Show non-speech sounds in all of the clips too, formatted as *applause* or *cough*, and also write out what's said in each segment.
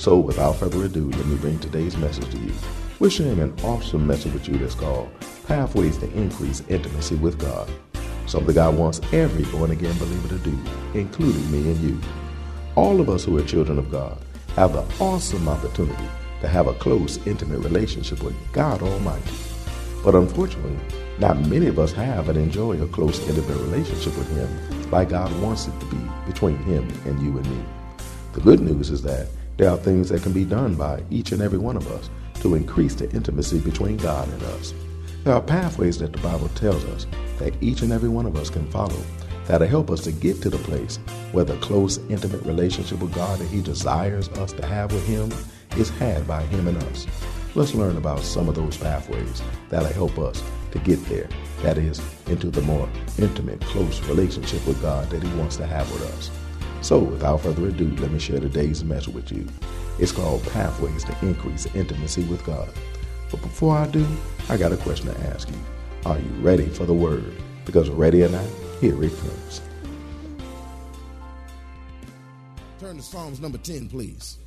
So, without further ado, let me bring today's message to you. We're sharing an awesome message with you that's called Pathways to Increase Intimacy with God. Something God wants every born again believer to do, including me and you. All of us who are children of God have the awesome opportunity to have a close, intimate relationship with God Almighty. But unfortunately, not many of us have and enjoy a close, intimate relationship with Him like God wants it to be between Him and you and me. The good news is that there are things that can be done by each and every one of us to increase the intimacy between God and us. There are pathways that the Bible tells us that each and every one of us can follow that'll help us to get to the place where the close, intimate relationship with God that He desires us to have with Him is had by Him and us. Let's learn about some of those pathways that'll help us to get there. That is, into the more intimate, close relationship with God that He wants to have with us. So, without further ado, let me share today's message with you. It's called Pathways to Increase Intimacy with God. But before I do, I got a question to ask you. Are you ready for the word? Because ready or not, here it comes. Turn to Psalms number 10, please.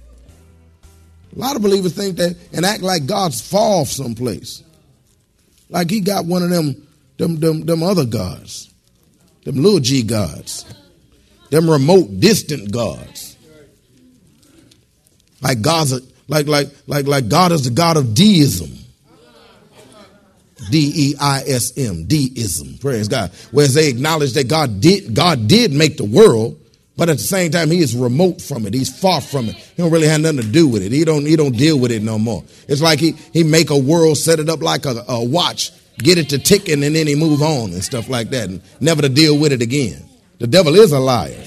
A lot of believers think that and act like God's far off someplace. Like he got one of them, them, them, them other gods, them little g gods them remote, distant gods. Like God's like like like like God is the God of deism. D E I S M, deism. Praise God. Whereas they acknowledge that God did God did make the world, but at the same time he is remote from it. He's far from it. He don't really have nothing to do with it. He don't he don't deal with it no more. It's like he he make a world, set it up like a, a watch, get it to ticking, and then he move on and stuff like that, and never to deal with it again. The devil is a liar.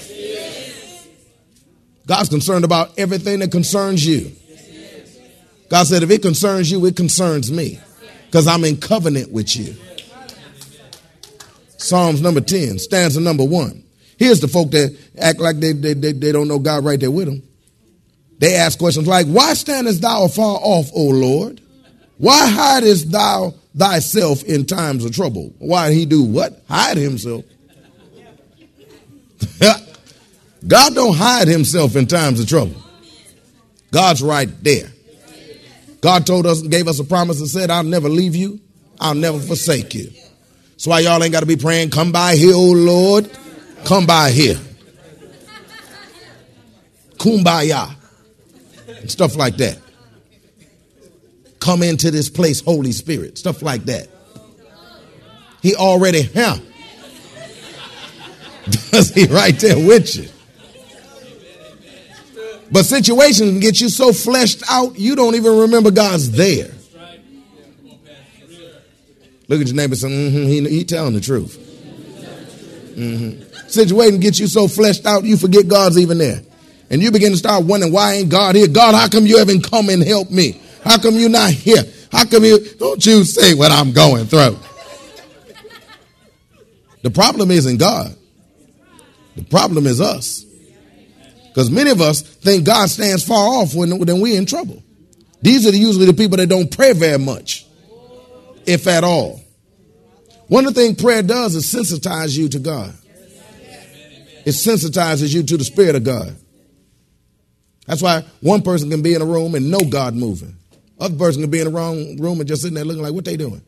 God's concerned about everything that concerns you. God said, if it concerns you, it concerns me because I'm in covenant with you. Psalms number 10, stanza number one. Here's the folk that act like they, they, they, they don't know God right there with them. They ask questions like, Why standest thou afar off, O Lord? Why hidest thou thyself in times of trouble? Why he do what? Hide himself. God don't hide himself in times of trouble. God's right there. God told us, gave us a promise and said, I'll never leave you. I'll never forsake you. That's why y'all ain't got to be praying, come by here, oh Lord. Come by here. Kumbaya. And stuff like that. Come into this place, Holy Spirit. Stuff like that. He already here. *laughs* Does he right there with you? But situations can get you so fleshed out, you don't even remember God's there. Look at your neighbor and say, mm-hmm, he, he telling the truth. Mm-hmm. Situation gets you so fleshed out, you forget God's even there. And you begin to start wondering, why ain't God here? God, how come you haven't come and helped me? How come you're not here? How come you, don't you say what I'm going through? The problem isn't God. The problem is us. Because many of us think God stands far off when, when we're in trouble. These are usually the people that don't pray very much, if at all. One of the things prayer does is sensitize you to God. It sensitizes you to the Spirit of God. That's why one person can be in a room and know God moving. Other person can be in the wrong room and just sitting there looking like, what they doing?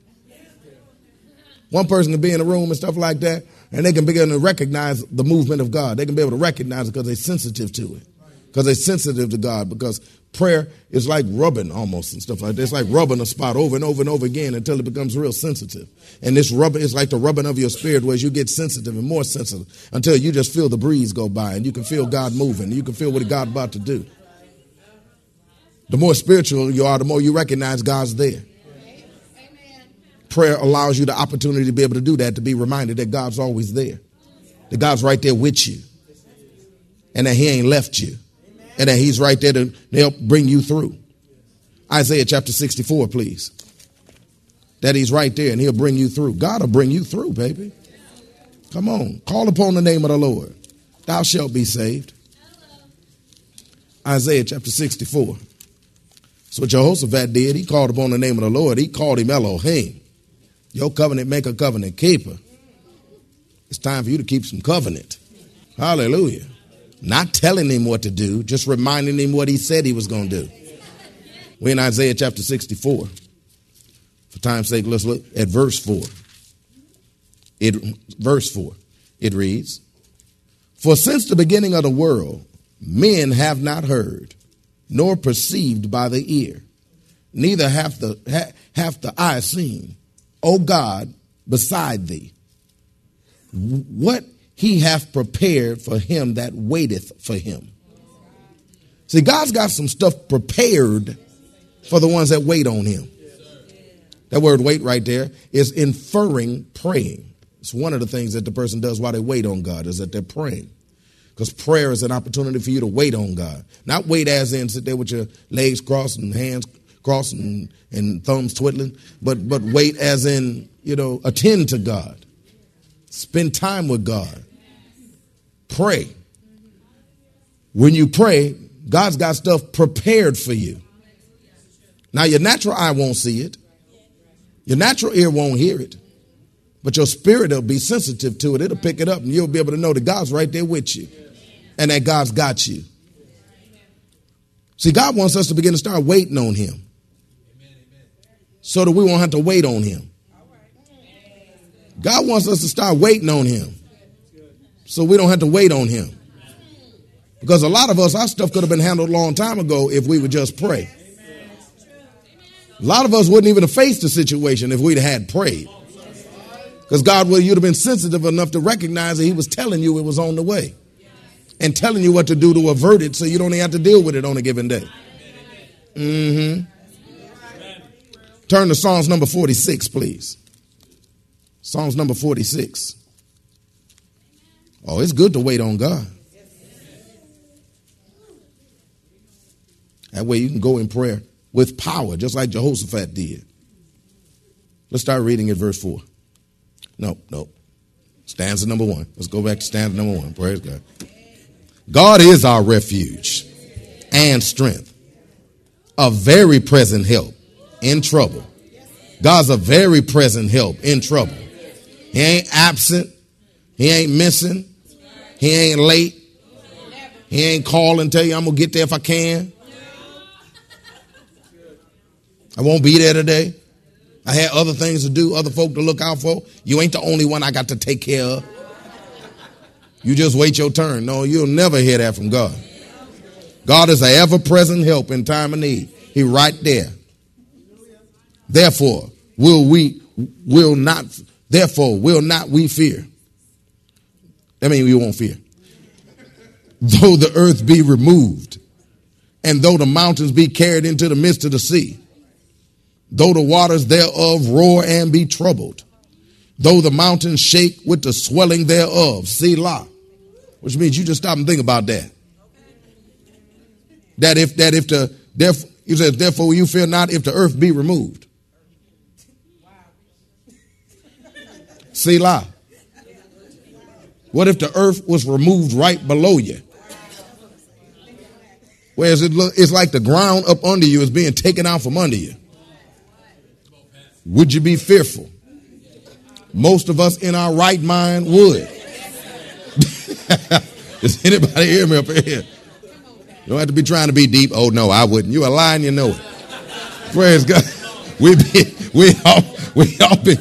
One person can be in a room and stuff like that and they can begin to recognize the movement of God. They can be able to recognize it because they're sensitive to it. because they're sensitive to God. Because prayer is like rubbing almost and stuff like that. It's like rubbing a spot over and over and over again until it becomes real sensitive. And this rubbing is like the rubbing of your spirit, where you get sensitive and more sensitive until you just feel the breeze go by and you can feel God moving. You can feel what God about to do. The more spiritual you are, the more you recognize God's there. Prayer allows you the opportunity to be able to do that, to be reminded that God's always there, that God's right there with you, and that He ain't left you, and that He's right there to help bring you through. Isaiah chapter 64, please. That He's right there and He'll bring you through. God will bring you through, baby. Come on. Call upon the name of the Lord. Thou shalt be saved. Isaiah chapter 64. So Jehoshaphat did, he called upon the name of the Lord. He called him Elohim. Your covenant make a covenant keeper. It's time for you to keep some covenant. Hallelujah. Not telling him what to do, just reminding him what he said he was going to do. We're in Isaiah chapter 64. For time's sake, let's look at verse 4. It, verse 4. It reads, For since the beginning of the world, men have not heard, nor perceived by the ear, neither hath the, ha, hath the eye seen, O God, beside thee. What he hath prepared for him that waiteth for him. See, God's got some stuff prepared for the ones that wait on him. That word wait right there is inferring praying. It's one of the things that the person does while they wait on God is that they're praying. Because prayer is an opportunity for you to wait on God. Not wait as in sit there with your legs crossed and hands crossed and, and thumbs twiddling, but, but wait as in, you know, attend to God. Spend time with God. Pray. When you pray, God's got stuff prepared for you. Now, your natural eye won't see it, your natural ear won't hear it, but your spirit will be sensitive to it. It'll pick it up, and you'll be able to know that God's right there with you and that God's got you. See, God wants us to begin to start waiting on Him so that we won't have to wait on Him. God wants us to start waiting on Him so we don't have to wait on Him. Because a lot of us, our stuff could have been handled a long time ago if we would just pray. A lot of us wouldn't even have faced the situation if we'd had prayed. Because God would you'd have been sensitive enough to recognize that He was telling you it was on the way and telling you what to do to avert it so you don't even have to deal with it on a given day. Mm-hmm. Turn to Psalms number 46, please. Psalms number 46. Oh, it's good to wait on God. That way you can go in prayer with power, just like Jehoshaphat did. Let's start reading at verse 4. No, no. Stanza number one. Let's go back to stanza number one. Praise God. God is our refuge and strength, a very present help in trouble. God's a very present help in trouble. He ain't absent. He ain't missing. He ain't late. He ain't calling tell you I'm gonna get there if I can. I won't be there today. I had other things to do, other folk to look out for. You ain't the only one I got to take care of. You just wait your turn. No, you'll never hear that from God. God is an ever present help in time of need. He right there. Therefore, will we will not therefore will not we fear. That means we won't fear. Though the earth be removed, and though the mountains be carried into the midst of the sea, though the waters thereof roar and be troubled, though the mountains shake with the swelling thereof. see Selah. Which means you just stop and think about that. That if that if the therefore he says, therefore you fear not if the earth be removed. Selah. What if the earth was removed right below you? Whereas it look, it's like the ground up under you is being taken out from under you. Would you be fearful? Most of us in our right mind would. *laughs* Does anybody hear me up here? You don't have to be trying to be deep. Oh no, I wouldn't. You a lying, you know it. Praise God. *laughs* We be we all we all be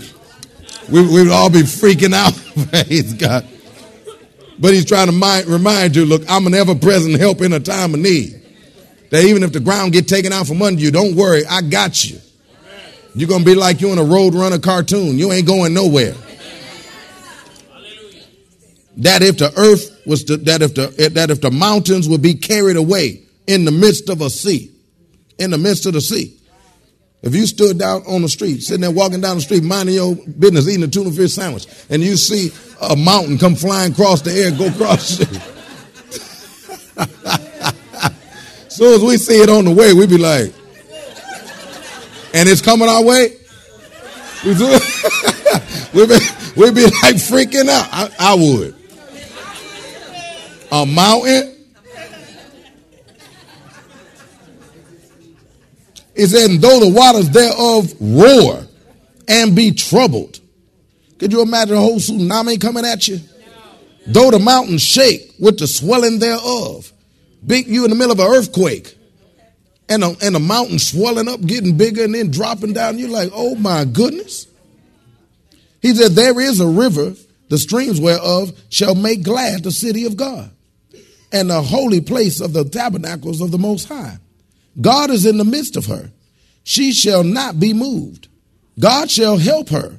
we we would all be freaking out. *laughs* Praise God. But he's trying to mind, remind you, look, I'm an ever-present help in a time of need. That even if the ground get taken out from under you, don't worry, I got you. You're gonna be like you in a Roadrunner cartoon. You ain't going nowhere. That if the earth was to, that if the that if the mountains would be carried away in the midst of a sea, in the midst of the sea. If you stood down on the street, sitting there walking down the street, minding your business, eating a tuna fish sandwich, and you see a mountain come flying across the air, go across. as *laughs* soon as we see it on the way, we be like, and it's coming our way. we *laughs* be, we be like freaking out. I, I would. A mountain It says, though the waters thereof roar and be troubled. Could you imagine a whole tsunami coming at you? Though the mountains shake with the swelling thereof. Big you in the middle of an earthquake. And a, and a mountain swelling up, getting bigger, and then dropping down. You're like, oh my goodness. He said, There is a river, the streams whereof shall make glad the city of God, and the holy place of the tabernacles of the Most High. God is in the midst of her. She shall not be moved. God shall help her.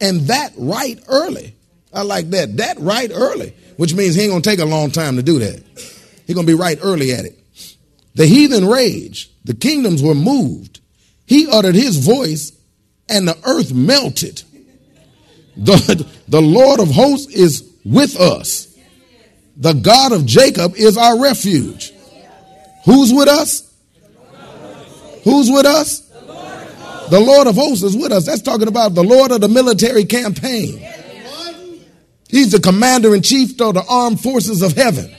And that right early. I like that. That right early, which means he ain't going to take a long time to do that. He's going to be right early at it. The heathen raged. The kingdoms were moved. He uttered his voice and the earth melted. The, *laughs* the Lord of hosts is with us. The God of Jacob is our refuge. Who's with us? Who's with us? The Lord of hosts is with us. That's talking about the Lord of the military campaign. He's the commander in chief of the armed forces of heaven.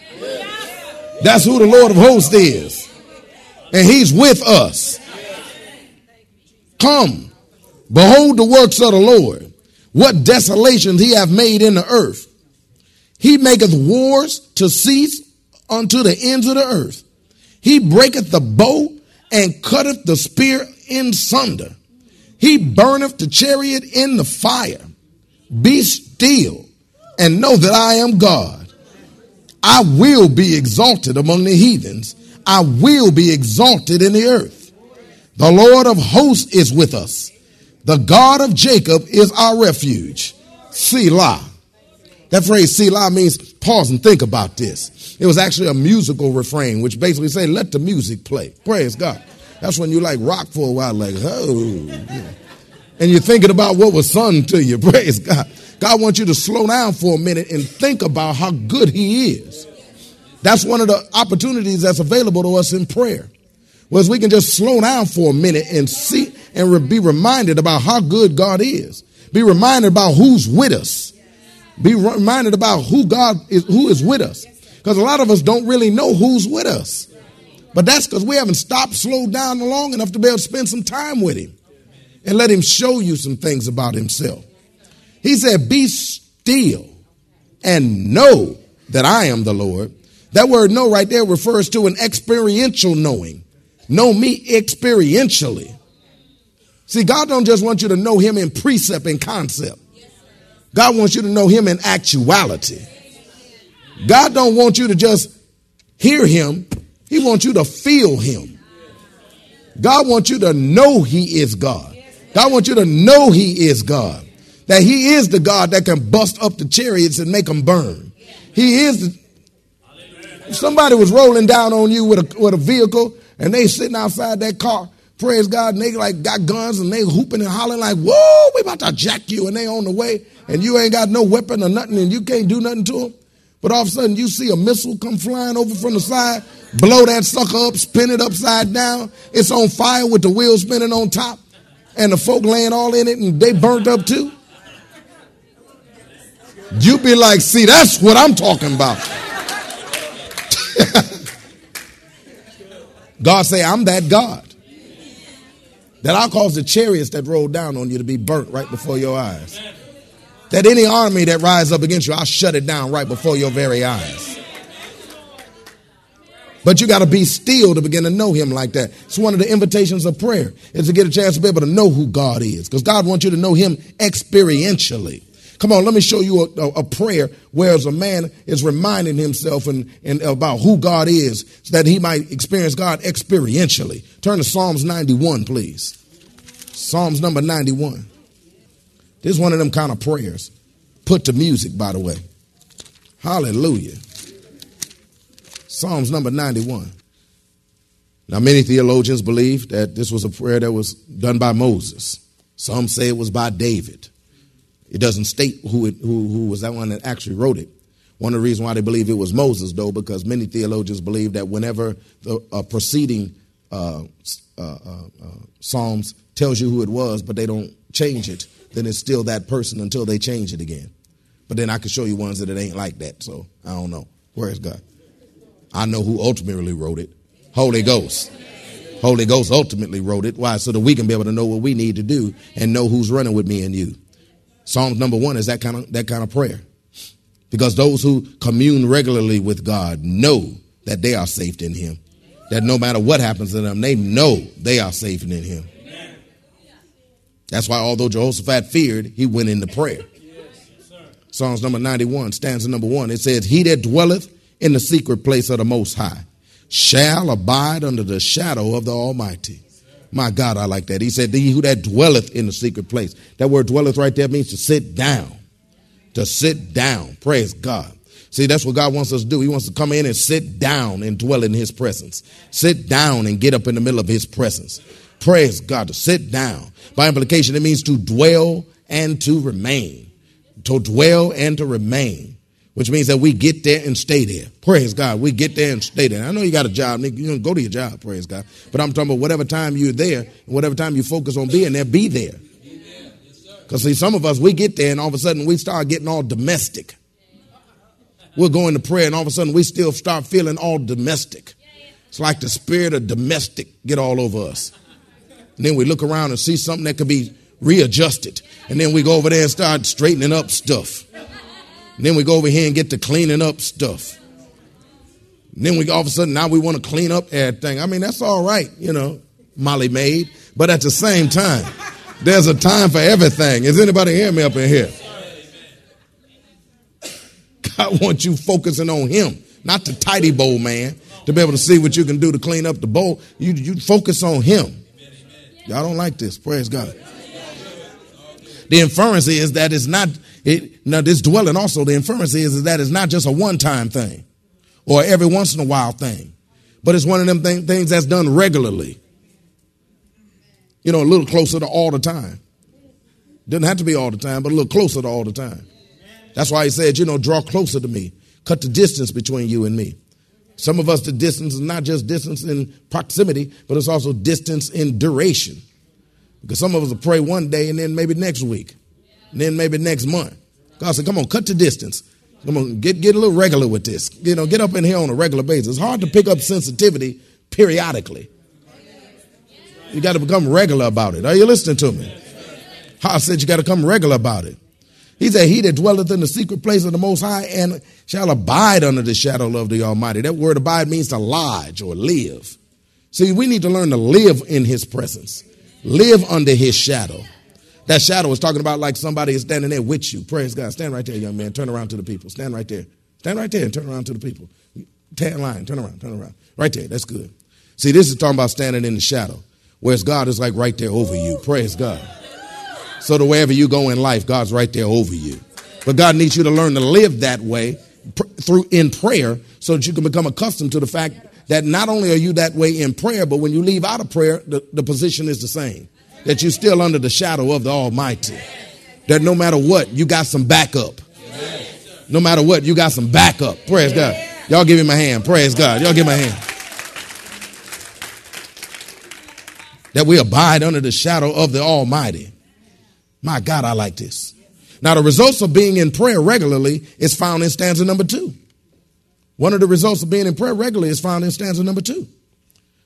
That's who the Lord of hosts is. And he's with us. Come, behold the works of the Lord. What desolations he hath made in the earth. He maketh wars to cease unto the ends of the earth. He breaketh the bow and cutteth the spear in sunder. He burneth the chariot in the fire. Be still and know that I am God. I will be exalted among the heathens. I will be exalted in the earth. The Lord of hosts is with us. The God of Jacob is our refuge. Selah. That phrase Selah means pause and think about this. It was actually a musical refrain, which basically say, let the music play. Praise God. That's when you like rock for a while, like, oh. And you're thinking about what was sung to you. *laughs* Praise God. God wants you to slow down for a minute and think about how good He is. That's one of the opportunities that's available to us in prayer. Was we can just slow down for a minute and see and be reminded about how good God is. Be reminded about who's with us. Be reminded about who God is, who is with us. Because a lot of us don't really know who's with us. But that's because we haven't stopped, slowed down long enough to be able to spend some time with him and let him show you some things about himself. He said, Be still and know that I am the Lord. That word know right there refers to an experiential knowing. Know me experientially. See, God don't just want you to know him in precept and concept. God wants you to know him in actuality. God don't want you to just hear him. He wants you to feel him. God wants you to know he is God. God wants you to know he is God. That he is the God that can bust up the chariots and make them burn. He is the, somebody was rolling down on you with a, with a vehicle and they sitting outside that car, praise God, and they like got guns and they hooping and hollering like, whoa, we about to jack you and they on the way and you ain't got no weapon or nothing and you can't do nothing to them. But all of a sudden you see a missile come flying over from the side, blow that sucker up, spin it upside down. It's on fire with the wheels spinning on top and the folk laying all in it and they burnt up too. You be like, see, that's what I'm talking about. *laughs* God say, I'm that God. That I'll cause the chariots that roll down on you to be burnt right before your eyes. That any army that rise up against you, I'll shut it down right before your very eyes. But you got to be still to begin to know him like that. It's one of the invitations of prayer is to get a chance to be able to know who God is. Because God wants you to know him experientially. Come on, let me show you a, a, a prayer whereas a man is reminding himself and, and about who God is so that he might experience God experientially. Turn to Psalms 91, please. Psalms number 91. This is one of them kind of prayers. Put to music, by the way. Hallelujah. Psalms number 91. Now, many theologians believe that this was a prayer that was done by Moses. Some say it was by David. It doesn't state who, it, who, who was that one that actually wrote it. One of the reasons why they believe it was Moses, though, because many theologians believe that whenever the uh, preceding uh, uh, uh, Psalms tells you who it was, but they don't change it, then it's still that person until they change it again. But then I can show you ones that it ain't like that. So I don't know. Where is God? I know who ultimately wrote it. Holy Ghost. Holy Ghost ultimately wrote it. Why? So that we can be able to know what we need to do and know who's running with me and you. Psalms number one is that kind of that kind of prayer. Because those who commune regularly with God know that they are safe in him. That no matter what happens to them, they know they are safe in him. That's why although Jehoshaphat feared, he went into prayer. Psalms number 91, stanza number one. It says, He that dwelleth in the secret place of the Most High shall abide under the shadow of the Almighty. My God, I like that. He said, He who that dwelleth in the secret place. That word dwelleth right there means to sit down. To sit down. Praise God. See, that's what God wants us to do. He wants to come in and sit down and dwell in His presence. Sit down and get up in the middle of His presence. Praise God. To sit down. By implication, it means to dwell and to remain. To dwell and to remain which means that we get there and stay there. Praise God. We get there and stay there. I know you got a job, you know, go to your job, praise God. But I'm talking about whatever time you're there, and whatever time you focus on being there, be there. Because see, some of us, we get there and all of a sudden we start getting all domestic. We're going to prayer and all of a sudden we still start feeling all domestic. It's like the spirit of domestic get all over us. And then we look around and see something that could be readjusted. And then we go over there and start straightening up stuff. Then we go over here and get to cleaning up stuff. And then we all of a sudden now we want to clean up everything. I mean, that's all right, you know, Molly Maid. But at the same time, there's a time for everything. Is anybody hearing me up in here? God wants you focusing on Him, not the tidy bowl man, to be able to see what you can do to clean up the bowl. You, you focus on Him. Y'all don't like this. Praise God. The inference is that it's not it, now, this dwelling also, the inference is, is that it's not just a one time thing or every once in a while thing, but it's one of them thing, things that's done regularly. You know, a little closer to all the time. Doesn't have to be all the time, but a little closer to all the time. That's why he said, you know, draw closer to me, cut the distance between you and me. Some of us, the distance is not just distance in proximity, but it's also distance in duration. Because some of us will pray one day and then maybe next week then maybe next month. God said, come on, cut the distance. Come on, get, get a little regular with this. You know, get up in here on a regular basis. It's hard to pick up sensitivity periodically. You got to become regular about it. Are you listening to me? I said you got to come regular about it. He said, He that dwelleth in the secret place of the Most High and shall abide under the shadow of the Almighty. That word abide means to lodge or live. See, we need to learn to live in His presence, live under His shadow. That shadow is talking about like somebody is standing there with you. Praise God. Stand right there, young man. Turn around to the people. Stand right there. Stand right there and turn around to the people. Tan line. Turn around. Turn around. Right there. That's good. See, this is talking about standing in the shadow. Whereas God is like right there over you. Praise God. So that wherever you go in life, God's right there over you. But God needs you to learn to live that way through in prayer so that you can become accustomed to the fact that not only are you that way in prayer, but when you leave out of prayer, the, the position is the same that you're still under the shadow of the Almighty. That no matter what, you got some backup. No matter what, you got some backup. Praise God. Y'all give him a hand. Praise God. Y'all give him a hand. That we abide under the shadow of the Almighty. My God, I like this. Now, the results of being in prayer regularly is found in stanza number two. One of the results of being in prayer regularly is found in stanza number two.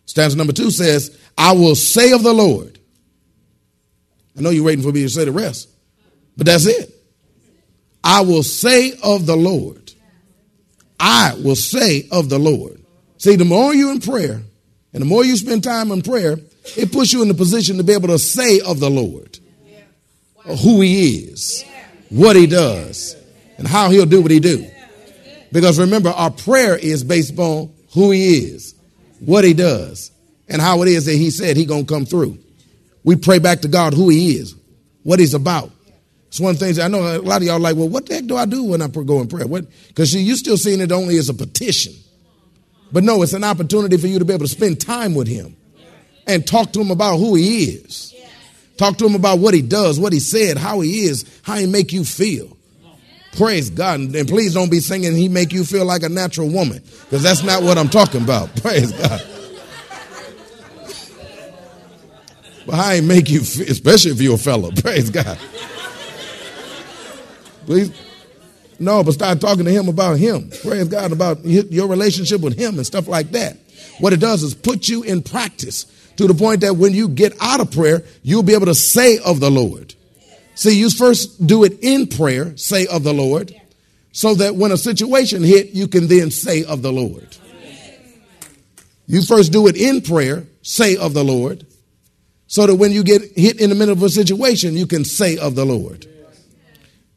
Stanza number two says, I will say of the Lord, I know you're waiting for me to say the rest, but that's it. I will say of the Lord. I will say of the Lord. See, the more you're in prayer and the more you spend time in prayer, it puts you in the position to be able to say of the Lord who he is. what he does and how he'll do what he do. Because remember, our prayer is based upon who he is, what he does, and how it is that he said he gonna come through. We pray back to God who he is, what he's about. It's one things I know a lot of y'all like, well, what the heck do I do when I go in prayer? Because you still seeing it only as a petition. But no, it's an opportunity for you to be able to spend time with him and talk to him about who he is. Talk to him about what he does, what he said, how he is, how he make you feel. Praise God. And please don't be singing he make you feel like a natural woman because that's not what I'm talking about. *laughs* Praise God. But I he make you feel, especially if you're a fellow. *laughs* Praise God. Please. No, but start talking to him about him. Praise God about your relationship with him and stuff like that. What it does is put you in practice to the point that when you get out of prayer, you'll be able to say of the Lord. See, you first do it in prayer, say of the Lord, so that when a situation hit, you can then say of the Lord. You first do it in prayer, say of the Lord, so that when you get hit in the middle of a situation, you can say of the Lord.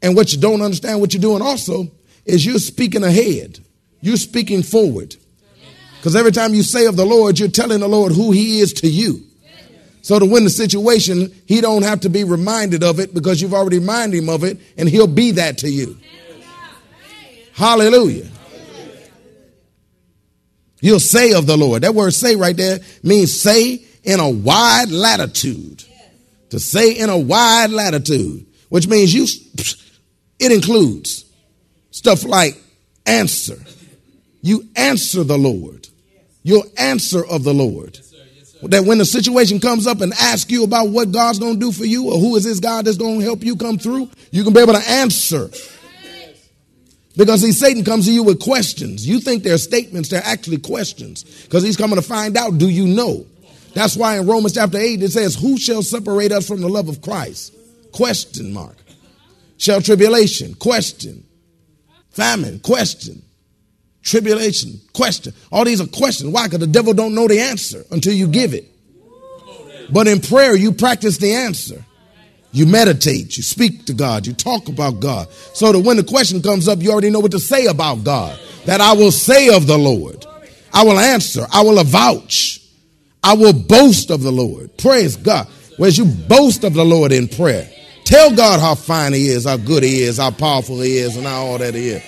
And what you don't understand, what you're doing also, is you're speaking ahead. You're speaking forward. Because every time you say of the Lord, you're telling the Lord who he is to you. So to win the situation, he don't have to be reminded of it because you've already reminded him of it and he'll be that to you. Hallelujah. You'll say of the Lord. That word say right there means say in a wide latitude. To say in a wide latitude, which means you, it includes stuff like answer. You answer the Lord. Your answer of the Lord. That when the situation comes up and ask you about what God's going to do for you or who is this God that's going to help you come through, you can be able to answer. Because see, Satan comes to you with questions. You think they're statements, they're actually questions. Because he's coming to find out, do you know? That's why in Romans chapter 8 it says, Who shall separate us from the love of Christ? Question mark. Shall tribulation? Question. Famine? Question. Tribulation? Question. All these are questions. Why? Because the devil don't know the answer until you give it. But in prayer, you practice the answer. You meditate, you speak to God, you talk about God. So that when the question comes up, you already know what to say about God. That I will say of the Lord. I will answer. I will avouch. I will boast of the Lord. Praise God. Whereas you boast of the Lord in prayer. Tell God how fine He is, how good He is, how powerful He is, and how all that He is.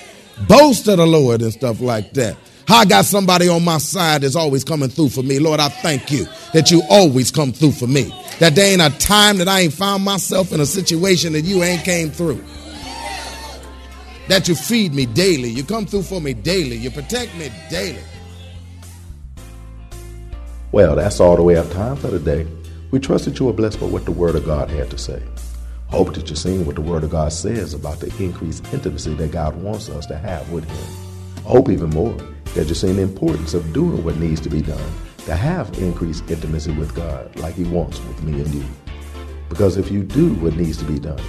Boast of the Lord and stuff like that. How I got somebody on my side that's always coming through for me. Lord, I thank you that you always come through for me. That there ain't a time that I ain't found myself in a situation that you ain't came through. That you feed me daily. You come through for me daily. You protect me daily. Well, that's all the way have time for today. We trust that you were blessed by what the Word of God had to say. Hope that you're seeing what the Word of God says about the increased intimacy that God wants us to have with Him. Hope even more that you're seeing the importance of doing what needs to be done to have increased intimacy with God like He wants with me and you. Because if you do what needs to be done,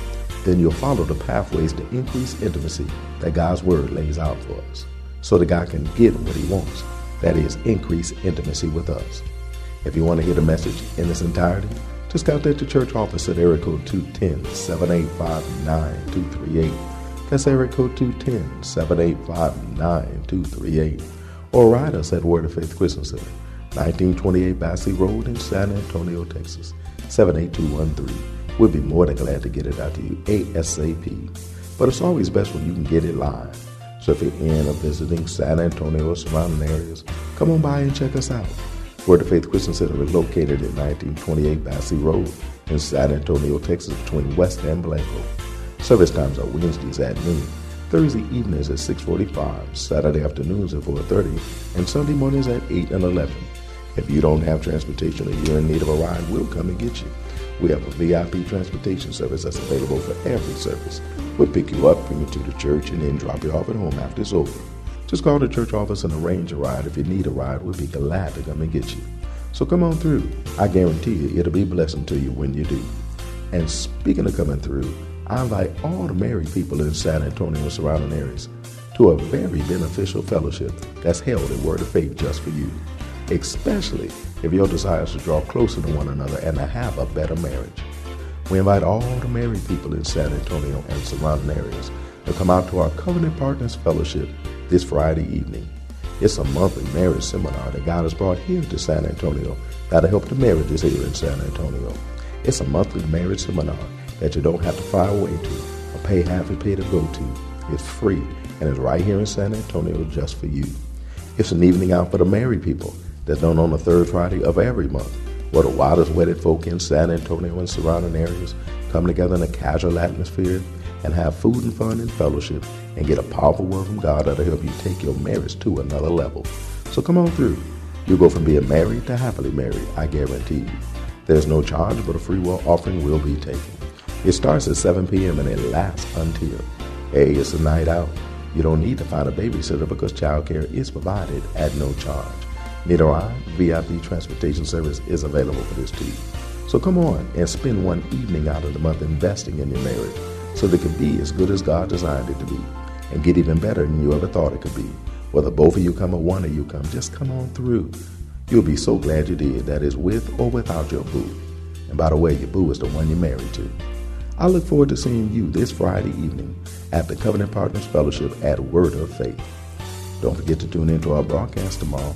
then you'll follow the pathways to increase intimacy that God's Word lays out for us so that God can get what He wants. That is, increase intimacy with us. If you want to hear the message in its entirety, just contact the church office at area code 210-785-9238. That's area code 210-785-9238. Or write us at Word of Faith Christian Center, 1928 Basse Road in San Antonio, Texas, 78213. We'll be more than glad to get it out to you ASAP. But it's always best when you can get it live. So if you're in or visiting San Antonio or surrounding areas, come on by and check us out. Word of Faith Christian Center is located at 1928 Basse Road in San Antonio, Texas, between West and Blanco. Service times are Wednesdays at noon, Thursday evenings at 6:45, Saturday afternoons at 4:30, and Sunday mornings at 8 and 11. If you don't have transportation or you're in need of a ride, we'll come and get you. We have a VIP transportation service that's available for every service. We'll pick you up, bring you to the church, and then drop you off at home after it's over. Just call the church office and arrange a ride. If you need a ride, we'll be glad to come and get you. So come on through. I guarantee you it'll be a blessing to you when you do. And speaking of coming through, I invite all the married people in San Antonio and surrounding areas to a very beneficial fellowship that's held at Word of Faith just for you, especially if your desire is to draw closer to one another and to have a better marriage. We invite all the married people in San Antonio and surrounding areas to come out to our Covenant Partners Fellowship this Friday evening. It's a monthly marriage seminar that God has brought here to San Antonio that'll help the marriages here in San Antonio. It's a monthly marriage seminar that you don't have to fly away to or pay half a pay to go to. It's free and it's right here in San Antonio just for you. It's an evening out for the married people that's done on the third Friday of every month, where the wildest wedded folk in San Antonio and surrounding areas come together in a casual atmosphere and have food and fun and fellowship and get a powerful word from God that'll help you take your marriage to another level. So come on through. You'll go from being married to happily married, I guarantee you. There's no charge, but a free will offering will be taken. It starts at 7 p.m. and it lasts until. Hey, it's a night out. You don't need to find a babysitter because childcare is provided at no charge. Neither VIP transportation service is available for this too. So come on and spend one evening out of the month investing in your marriage so that it can be as good as God designed it to be and get even better than you ever thought it could be. Whether both of you come or one of you come, just come on through. You'll be so glad you did, that is with or without your boo. And by the way, your boo is the one you're married to. I look forward to seeing you this Friday evening at the Covenant Partners Fellowship at Word of Faith. Don't forget to tune into our broadcast tomorrow